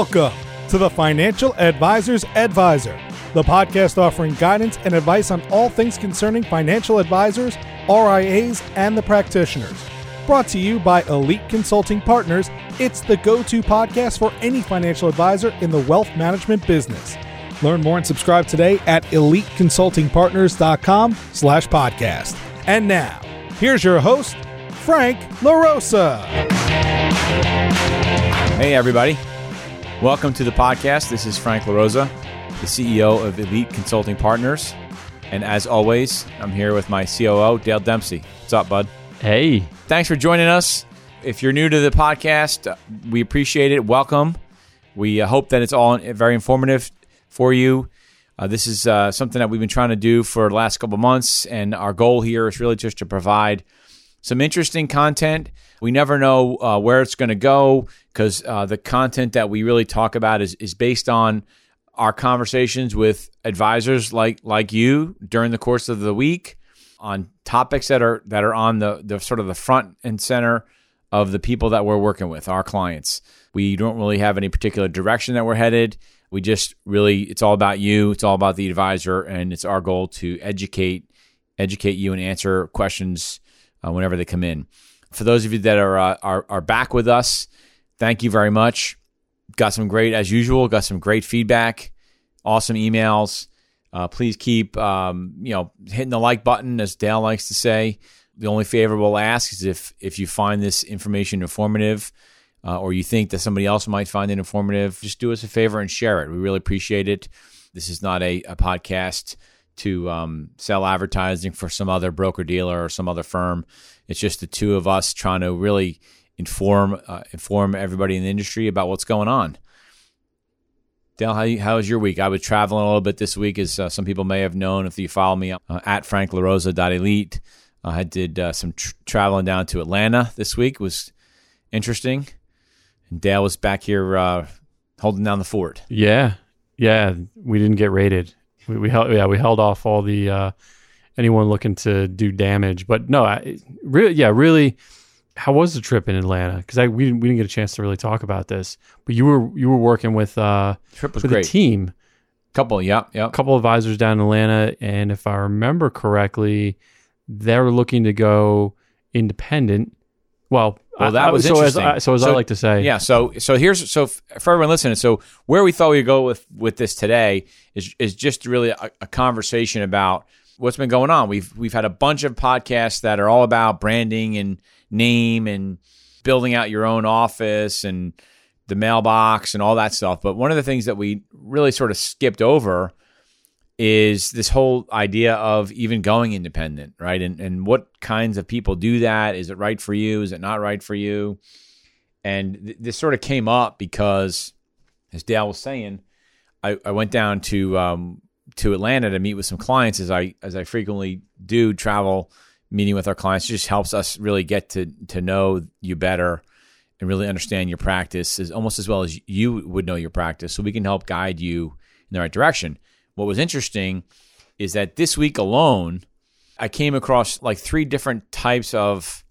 Welcome to the Financial Advisor's Advisor, the podcast offering guidance and advice on all things concerning financial advisors, RIAs, and the practitioners. Brought to you by Elite Consulting Partners, it's the go to podcast for any financial advisor in the wealth management business. Learn more and subscribe today at eliteconsultingpartners.com slash podcast. And now, here's your host, Frank LaRosa. Hey, everybody. Welcome to the podcast. This is Frank LaRosa, the CEO of Elite Consulting Partners. And as always, I'm here with my COO, Dale Dempsey. What's up, bud? Hey. Thanks for joining us. If you're new to the podcast, uh, we appreciate it. Welcome. We uh, hope that it's all very informative for you. Uh, this is uh, something that we've been trying to do for the last couple months, and our goal here is really just to provide some interesting content. We never know uh, where it's going to go because uh, the content that we really talk about is, is based on our conversations with advisors like like you during the course of the week on topics that are that are on the the sort of the front and center of the people that we're working with, our clients. We don't really have any particular direction that we're headed. We just really it's all about you, it's all about the advisor and it's our goal to educate educate you and answer questions uh, whenever they come in. For those of you that are, uh, are are back with us, thank you very much. Got some great, as usual, got some great feedback, awesome emails. Uh, please keep um, you know hitting the like button, as Dale likes to say. The only favor we'll ask is if if you find this information informative, uh, or you think that somebody else might find it informative, just do us a favor and share it. We really appreciate it. This is not a, a podcast to um, sell advertising for some other broker dealer or some other firm. It's just the two of us trying to really inform uh, inform everybody in the industry about what's going on. Dale, how, how was your week? I was traveling a little bit this week, as uh, some people may have known if you follow me uh, at franklarosa.elite. I did uh, some tr- traveling down to Atlanta this week. It was interesting. And Dale was back here uh, holding down the fort. Yeah, yeah. We didn't get raided. We, we held, yeah, we held off all the uh, anyone looking to do damage. But no, I, really, yeah, really. How was the trip in Atlanta? Because I we didn't, we didn't get a chance to really talk about this. But you were you were working with uh Trip was with great. a team, Couple, yeah, a couple advisors down in Atlanta, and if I remember correctly, they're looking to go independent. Well, Well, that I, was so as interesting. I, so as I like to say, Yeah, so so here's so f- for everyone listening. So where we thought we'd go with with this today is is just really a, a conversation about what's been going on. We've we've had a bunch of podcasts that are all about branding and name and building out your own office and the mailbox and all that stuff. But one of the things that we really sort of skipped over is this whole idea of even going independent, right? And and what kinds of people do that? Is it right for you? Is it not right for you? And th- this sort of came up because, as Dale was saying, I, I went down to um, to Atlanta to meet with some clients, as I as I frequently do travel, meeting with our clients. Just helps us really get to to know you better and really understand your practice as almost as well as you would know your practice, so we can help guide you in the right direction. What was interesting is that this week alone, I came across like three different types of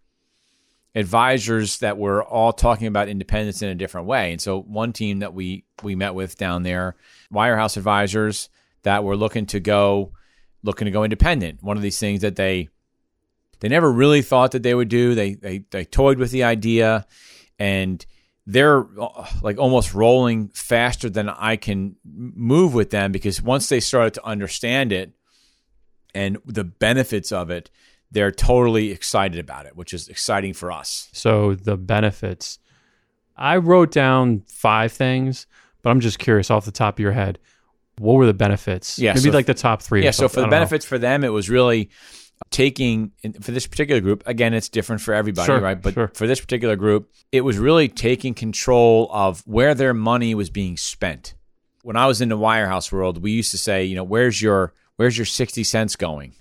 advisors that were all talking about independence in a different way. And so one team that we we met with down there, Wirehouse advisors that were looking to go looking to go independent. One of these things that they they never really thought that they would do. They they they toyed with the idea and they're uh, like almost rolling faster than I can move with them because once they started to understand it and the benefits of it, they're totally excited about it, which is exciting for us. So the benefits. I wrote down five things, but I'm just curious off the top of your head, what were the benefits? Yeah, maybe so- like the top three. Yeah, so for the don't know. benefits for them, it was really taking for this particular group. Again, it's different for everybody, Sure, right? But sure. for this particular group, it was really taking control of where their money was being spent. When I was in the wirehouse world, we used to say, you know, where's your where's your sixty cents going?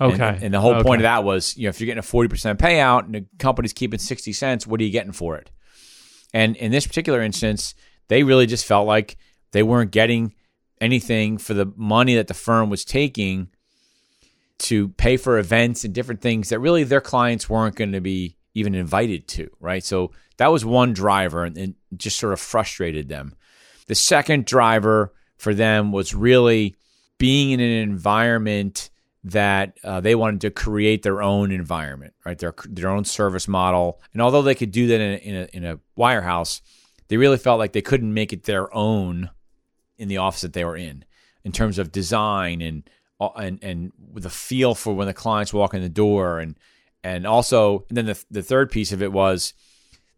Okay, And, the whole point of that was, you know, if you're getting a 40% payout and the company's keeping 60 cents, what are you getting for it? And in this particular instance, they really just felt like they weren't getting anything for the money that the firm was taking to pay for events and different things that really their clients weren't going to be even invited to, right? So that was one driver and, and just sort of frustrated them. The second driver for them was really being in an environment that uh, they wanted to create their own environment, right? Their their own service model. And although they could do that in a, in a, in a wirehouse, they really felt like they couldn't make it their own in the office that they were in, in terms of design and uh, and and the feel for when the clients walk in the door, and and also and then the the third piece of it was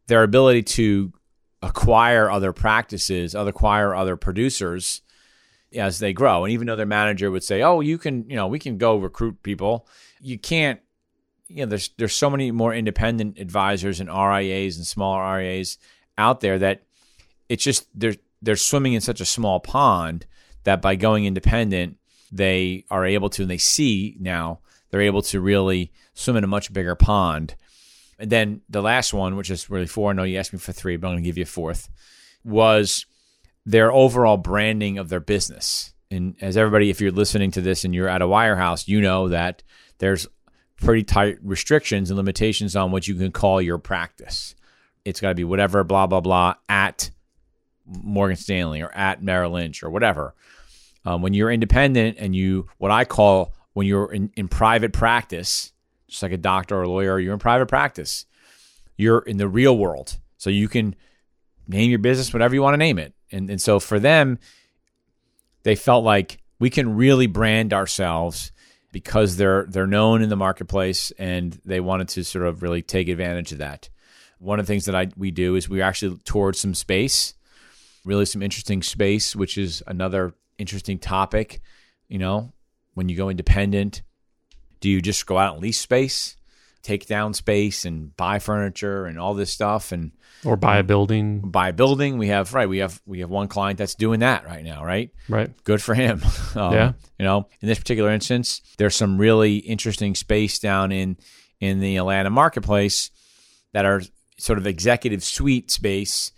their ability to acquire other practices, other acquire other producers as they grow. And even though their manager would say, "Oh, you can, you know, we can go recruit people," you can't. You know, there's there's so many more independent advisors and RIAs and smaller RIAs out there that it's just they're they're swimming in such a small pond that by going independent, they are able to, and they see now they're able to really swim in a much bigger pond. And then the last one, which is really four, I know you asked me for three, but I'm going to give you a fourth, was their overall branding of their business. And as everybody, if you're listening to this and you're at a wirehouse, you know that there's pretty tight restrictions and limitations on what you can call your practice. It's got to be whatever, blah, blah, blah, at Morgan Stanley or at Merrill Lynch or whatever. Um, when you're independent and you, what I call when you're in, in private practice, just like a doctor or a lawyer, you're in private practice. You're in the real world. So you can name your business whatever you want to name it. And, and so for them, they felt like we can really brand ourselves because they're they're known in the marketplace and they wanted to sort of really take advantage of that. One of the things that I we do is we actually toured some space, really some interesting space, which is another interesting topic. You know, when you go independent, do you just go out and lease space, take down space, and buy furniture and all this stuff, and or buy a building? buy a building? We have right. We have we have one client that's doing that right now. Right. Right. Good for him. Um, Yeah. You know, in this particular instance, there's some really interesting space down in in the Atlanta marketplace that are sort of executive suite space.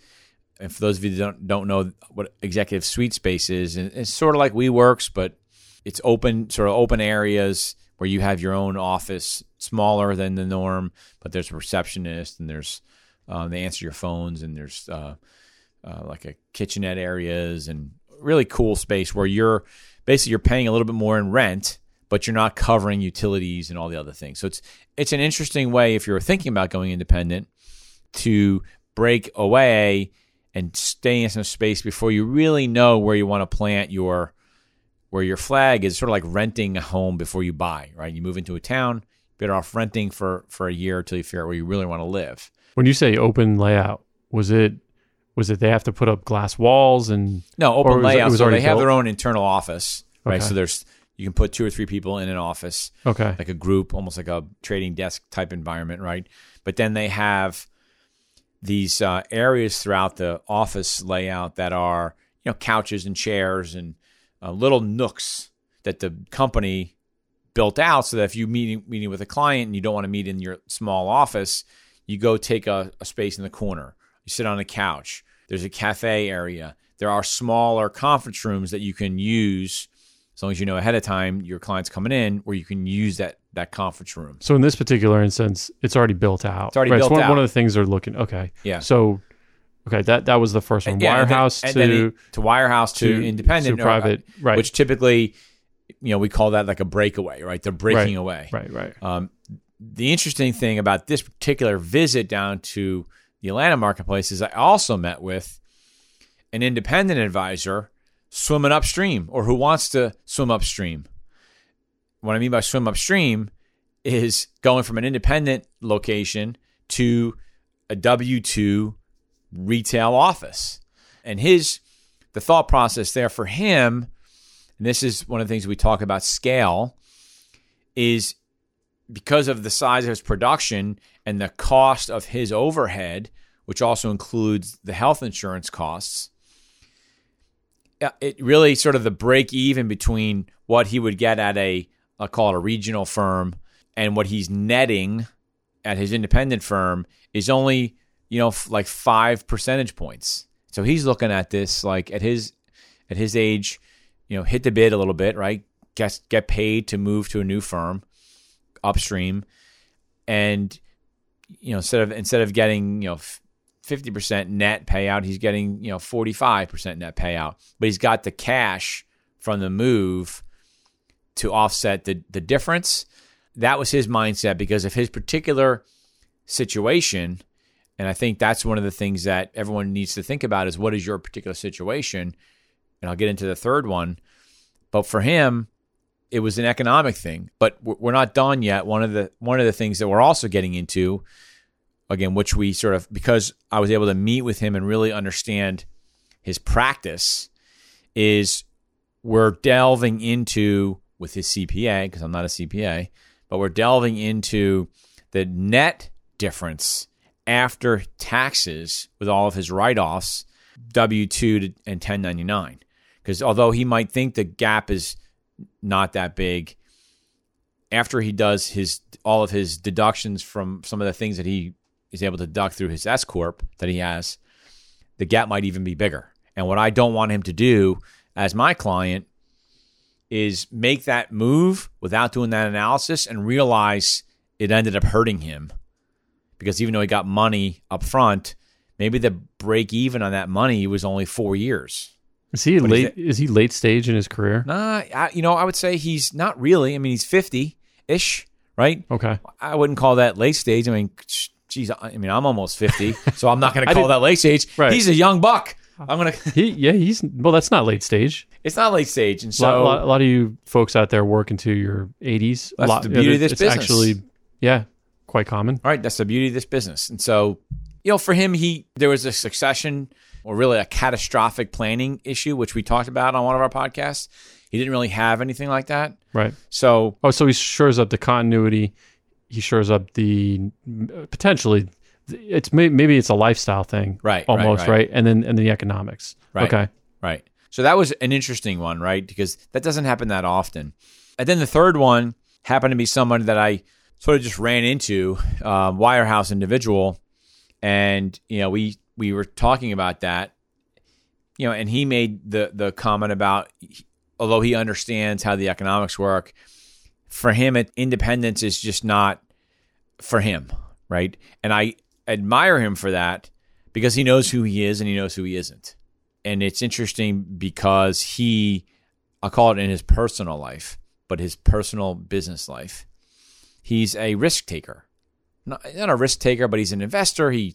And for those of you that don't, don't know what executive suite space is, and it's sort of like WeWorks, but it's open, sort of open areas where you have your own office, smaller than the norm, but there's a receptionist and there's um, they answer your phones and there's uh, uh, like a kitchenette areas and really cool space where you're basically you're paying a little bit more in rent, but you're not covering utilities and all the other things. So it's it's an interesting way if you're thinking about going independent to break away and stay in some space before you really know where you want to plant your where your flag is sort of like renting a home before you buy, right? You move into a town, better off renting for for a year until you figure out where you really want to live. When you say open layout, was it was it they have to put up glass walls and No, open was it- it layout. So they already have their own internal office, right? Okay. So there's you can put two or three people in an office, okay, like a group, almost like a trading desk type environment, right? But then they have these uh, areas throughout the office layout that are you know couches and chairs and uh, little nooks that the company built out so that if you meeting meeting with a client and you don't want to meet in your small office, you go take a, a space in the corner. You sit on a couch. There's a cafe area. There are smaller conference rooms that you can use as long as you know ahead of time your client's coming in, where you can use that that conference room. so in this particular instance, it's already built out. It's already right, built one, out. one of the things they're looking. Okay, Yeah. So, okay, that that was the first one. Yeah, and then- Wirehouse and to to wirehouse to, to- independent to or, uh, private, right. Which typically, you know, we call that like a breakaway, right? They're breaking away. right, right. Um, the interesting thing about this particular visit down to the Atlanta marketplace is I also met with an independent advisor swimming upstream or who wants to swim upstream. What I mean by swim upstream is going from an independent location to a W 2 retail office. And his, the thought process there for him, and this is one of the things we talk about scale, is because of the size of his production and the cost of his overhead, which also includes the health insurance costs, uh, it really sort of the break even between what he would get at a, Uh, I'll call it a regional firm, and what he's netting at his independent firm is only, you know, f- like five percentage points. So he's looking at this like at his at his age, you know, hit the bid a little bit, right? Get get paid to move to a new firm upstream, and you know, instead of instead of getting you know 50% net payout. He's getting, you know, 45% net payout. But he's got the cash from the move to offset the the difference. That was his mindset because of his particular situation. And I think that's one of the things that everyone needs to think about is what is your particular situation? And I'll get into the third one. But for him, it was an economic thing. But we're not done yet. One of the one of the things that we're also getting into, again, which we sort of because I was able to meet with him and really understand his practice, is we're delving into with his CPA because I'm not a CPA, but we're delving into the net difference after taxes with all of his write offs, W 2 and 1099. Because although he might think the gap is not that big, after he does his all of his deductions from some of the things that he is able to deduct through his S corp that he has, the gap might even be bigger. And what I don't want him to do as my client is make that move without doing that analysis and realize it ended up hurting him because even though he got money up front, maybe the break even on that money was only four years. Is he is late? Is he late stage in his career? Nah, I, you know, I would say he's not really. I mean, he's fifty ish, right? Okay. I wouldn't call that late stage. I mean, geez, I mean, I'm almost fifty, so I'm not going to call that late stage. Right. He's a young buck. I'm gonna. He yeah he's well that's not late stage. It's not late stage, and A lot, so lot, a lot of you folks out there work into your 80s. That's a lot, the beauty of this it's business. Actually, yeah, quite common. All right, that's the beauty of this business. And so, you know, for him, he there was a succession or really a catastrophic planning issue, which we talked about on one of our podcasts. He didn't really have anything like that. Right. So Oh, so he shores up the continuity. He shores up the potentially. It's may, maybe it's a lifestyle thing, Right, right, Almost right. right, and then and the economics. Right. Okay. Right. So that was an interesting one, right? Because that doesn't happen that often. And then the third one happened to be someone that I sort of just ran into, um, Wirehouse individual, and you know we we were talking about that, you know, and he made the the comment about although he understands how the economics work, for him, it, independence is just not for him, right? And I admire him for that because he knows who he is and he knows who he isn't and it's interesting because he I'll call it in his personal life, but his personal business life, he's a risk taker. Not, not a risk taker, but he's an investor. He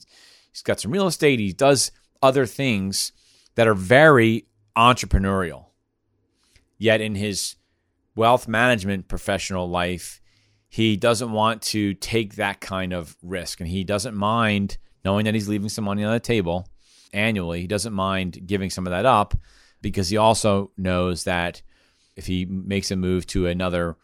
he's got some real estate. He does other things that are very entrepreneurial. Yet in his wealth management professional life, he doesn't want to take that kind of risk and he doesn't mind knowing that he's leaving some money on the table annually. He doesn't mind giving some of that up because he also knows that if he makes a move to another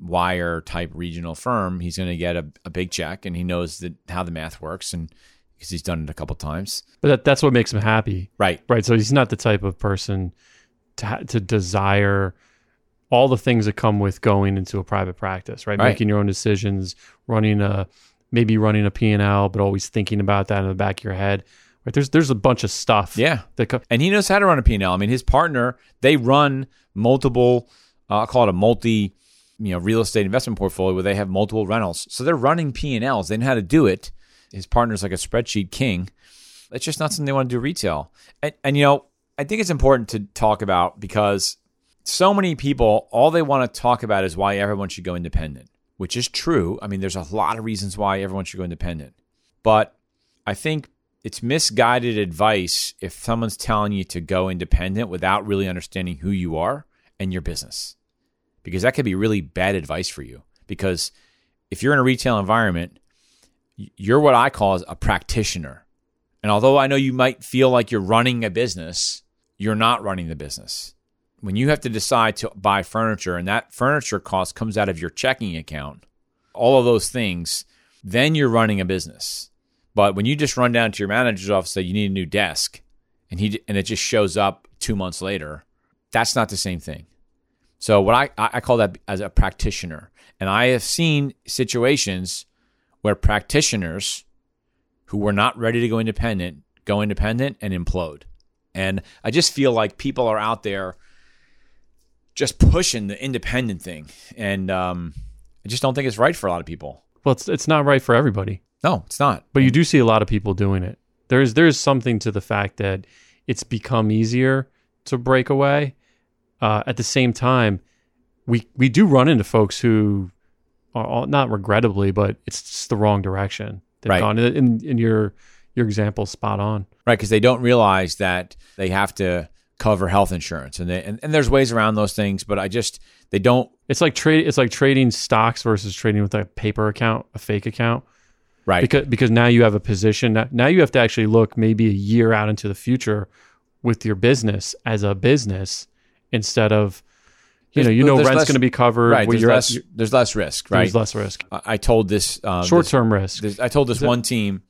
wire type regional firm, he's going to get a, a big check and he knows that how the math works and because he's done it a couple times. But that, that's what makes him happy, Right. right? So he's not the type of person to to desire all the things that come with going into a private practice, right? Right. Making your own decisions, running a maybe running a P and L, but always thinking about that in the back of your head. Right? There's there's a bunch of stuff. Yeah. That co- and he knows how to run a P&L. I mean, his partner, they run multiple, uh, I'll call it a multi, you know, real estate investment portfolio where they have multiple rentals. So they're running P&Ls. They know how to do it. His partner's like a spreadsheet king. It's just not something they want to do retail. And, and you know, I think it's important to talk about because so many people, all they want to talk about is why everyone should go independent, which is true. I mean, there's a lot of reasons why everyone should go independent. But I think it's misguided advice if someone's telling you to go independent without really understanding who you are and your business. Because that could be really bad advice for you. Because if you're in a retail environment, you're what I call a practitioner. And although I know you might feel like you're running a business, you're not running the business. When you have to decide to buy furniture and that furniture cost comes out of your checking account, all of those things, then you're running a business. But when you just run down to your manager's office and say you need a new desk, and he and it just shows up two months later, that's not the same thing. So what I I call that as a practitioner, and I have seen situations where practitioners who were not ready to go independent go independent and implode. And I just feel like people are out there just pushing the independent thing, and um, I just don't think it's right for a lot of people. well, it's it's not right for everybody, No, it's not. but you do see a lot of people doing it. There's there's something to the fact that it's become easier to break away. Uh, at the same time, we we do run into folks who are all, not regrettably, but it's just the wrong direction. They've Right. gone in, in your your example spot on. right? Because they don't realize that they have to cover health insurance, and, they, and and there's ways around those things. But I just they don't It's like trade. It's like trading stocks versus trading with a paper account, a fake account. right. because because now you have a position now- you have to actually look maybe a year out into the future with your business as a business instead of you know you know rent's going to be covered right. There's less, at, there's less risk, right? there's less risk I, I told this uh, short this- term risk this- I told this it- one team,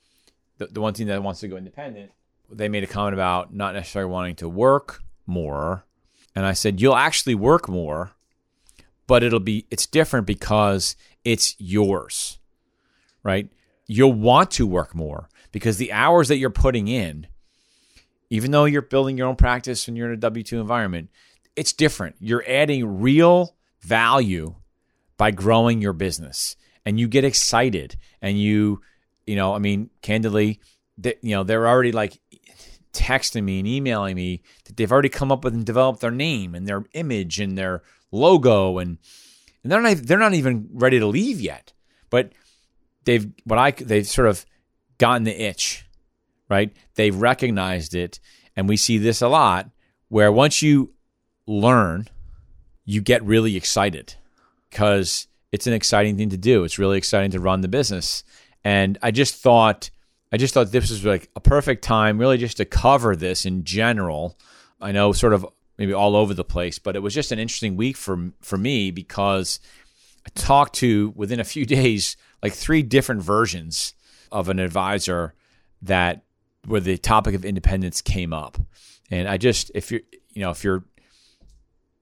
the, the one team that wants to go independent, they made a comment about not necessarily wanting to work more, and I said you'll actually work more, but it'll be it's different because it's yours, right? You'll want to work more because the hours that you're putting in, even though you're building your own practice and you're in a W two environment, it's different. You're adding real value by growing your business and you get excited and you you know i mean candidly they, you know they're already like texting me and emailing me that they've already come up with and developed their name and their image and their logo and, and they're not they're not even ready to leave yet but they've what i they've sort of gotten the itch right they've recognized it and we see this a lot where once you learn you get really excited because it's an exciting thing to do. It's really exciting to run the business. And I just thought, I just thought this was like a perfect time, really, just to cover this in general. I know, sort of maybe all over the place, but it was just an interesting week for for me because I talked to within a few days like three different versions of an advisor that where the topic of independence came up. And I just, if you're, you know, if you're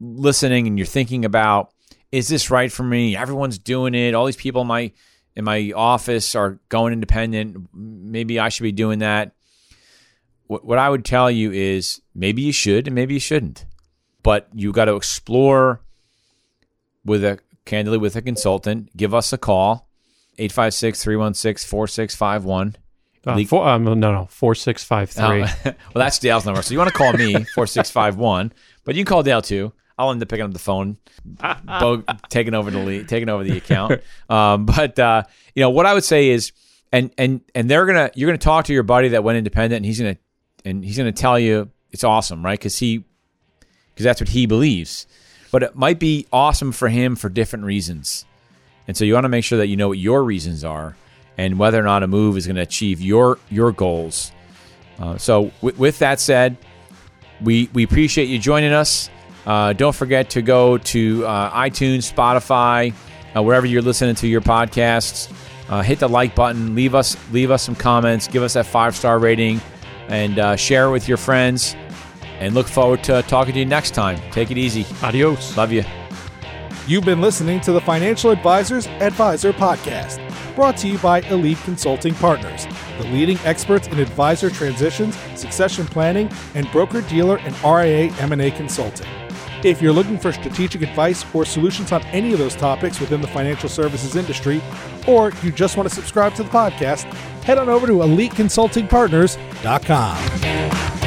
listening and you're thinking about is this right for me everyone's doing it all these people in my in my office are going independent maybe i should be doing that what, what i would tell you is maybe you should and maybe you shouldn't but you got to explore with a candidly with a consultant give us a call 856-316-4651 uh, four, um, no no four six five three Oh, well, that's Dale's number. So you want to call me four six five one, but you can call Dale too. I'll end up picking up the phone, Bo, taking over the lead, taking over the account. Um, but uh, you know what I would say is, and and and they're gonna you're gonna talk to your buddy that went independent, and he's gonna and he's gonna tell you it's awesome, right? Because he because that's what he believes. But it might be awesome for him for different reasons, and so you want to make sure that you know what your reasons are and whether or not a move is going to achieve your your goals. Uh, so, w- with that said, we we appreciate you joining us. Uh, don't forget to go to uh, iTunes, Spotify, uh, wherever you're listening to your podcasts. Uh, hit the like button. Leave us leave us some comments. Give us that five star rating, and uh, share it with your friends. And look forward to talking to you next time. Take it easy. adios Love you. You've been listening to the Financial Advisors Advisor Podcast, brought to you by Elite Consulting Partners, the leading experts in advisor transitions, succession planning, and broker dealer and RIA M&A consulting. If you're looking for strategic advice or solutions on any of those topics within the financial services industry, or you just want to subscribe to the podcast, head on over to eliteconsultingpartners.com.